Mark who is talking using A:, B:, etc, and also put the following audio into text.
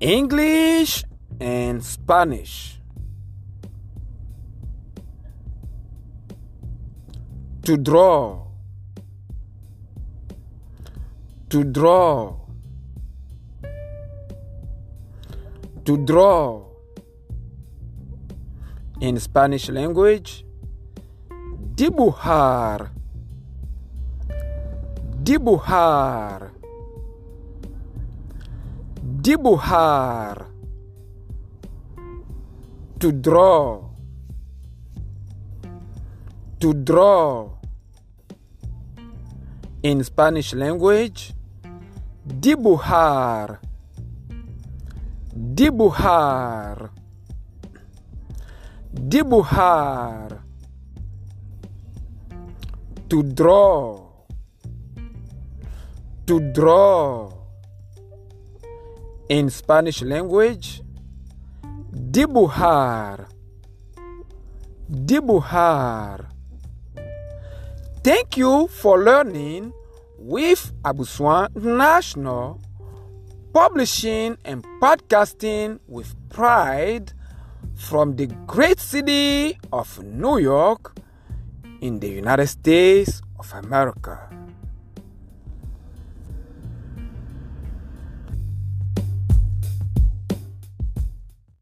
A: English and Spanish. To draw. To draw. To draw. In Spanish language, dibujar. Dibujar. Dibujar. To draw. To draw. In Spanish language, dibujar. Dibujar. Dibujar. To draw. To draw. In Spanish language, dibujar. Dibujar. Thank you for learning with Aboussouan National, publishing and podcasting with pride from the great city of New York in the United States of America.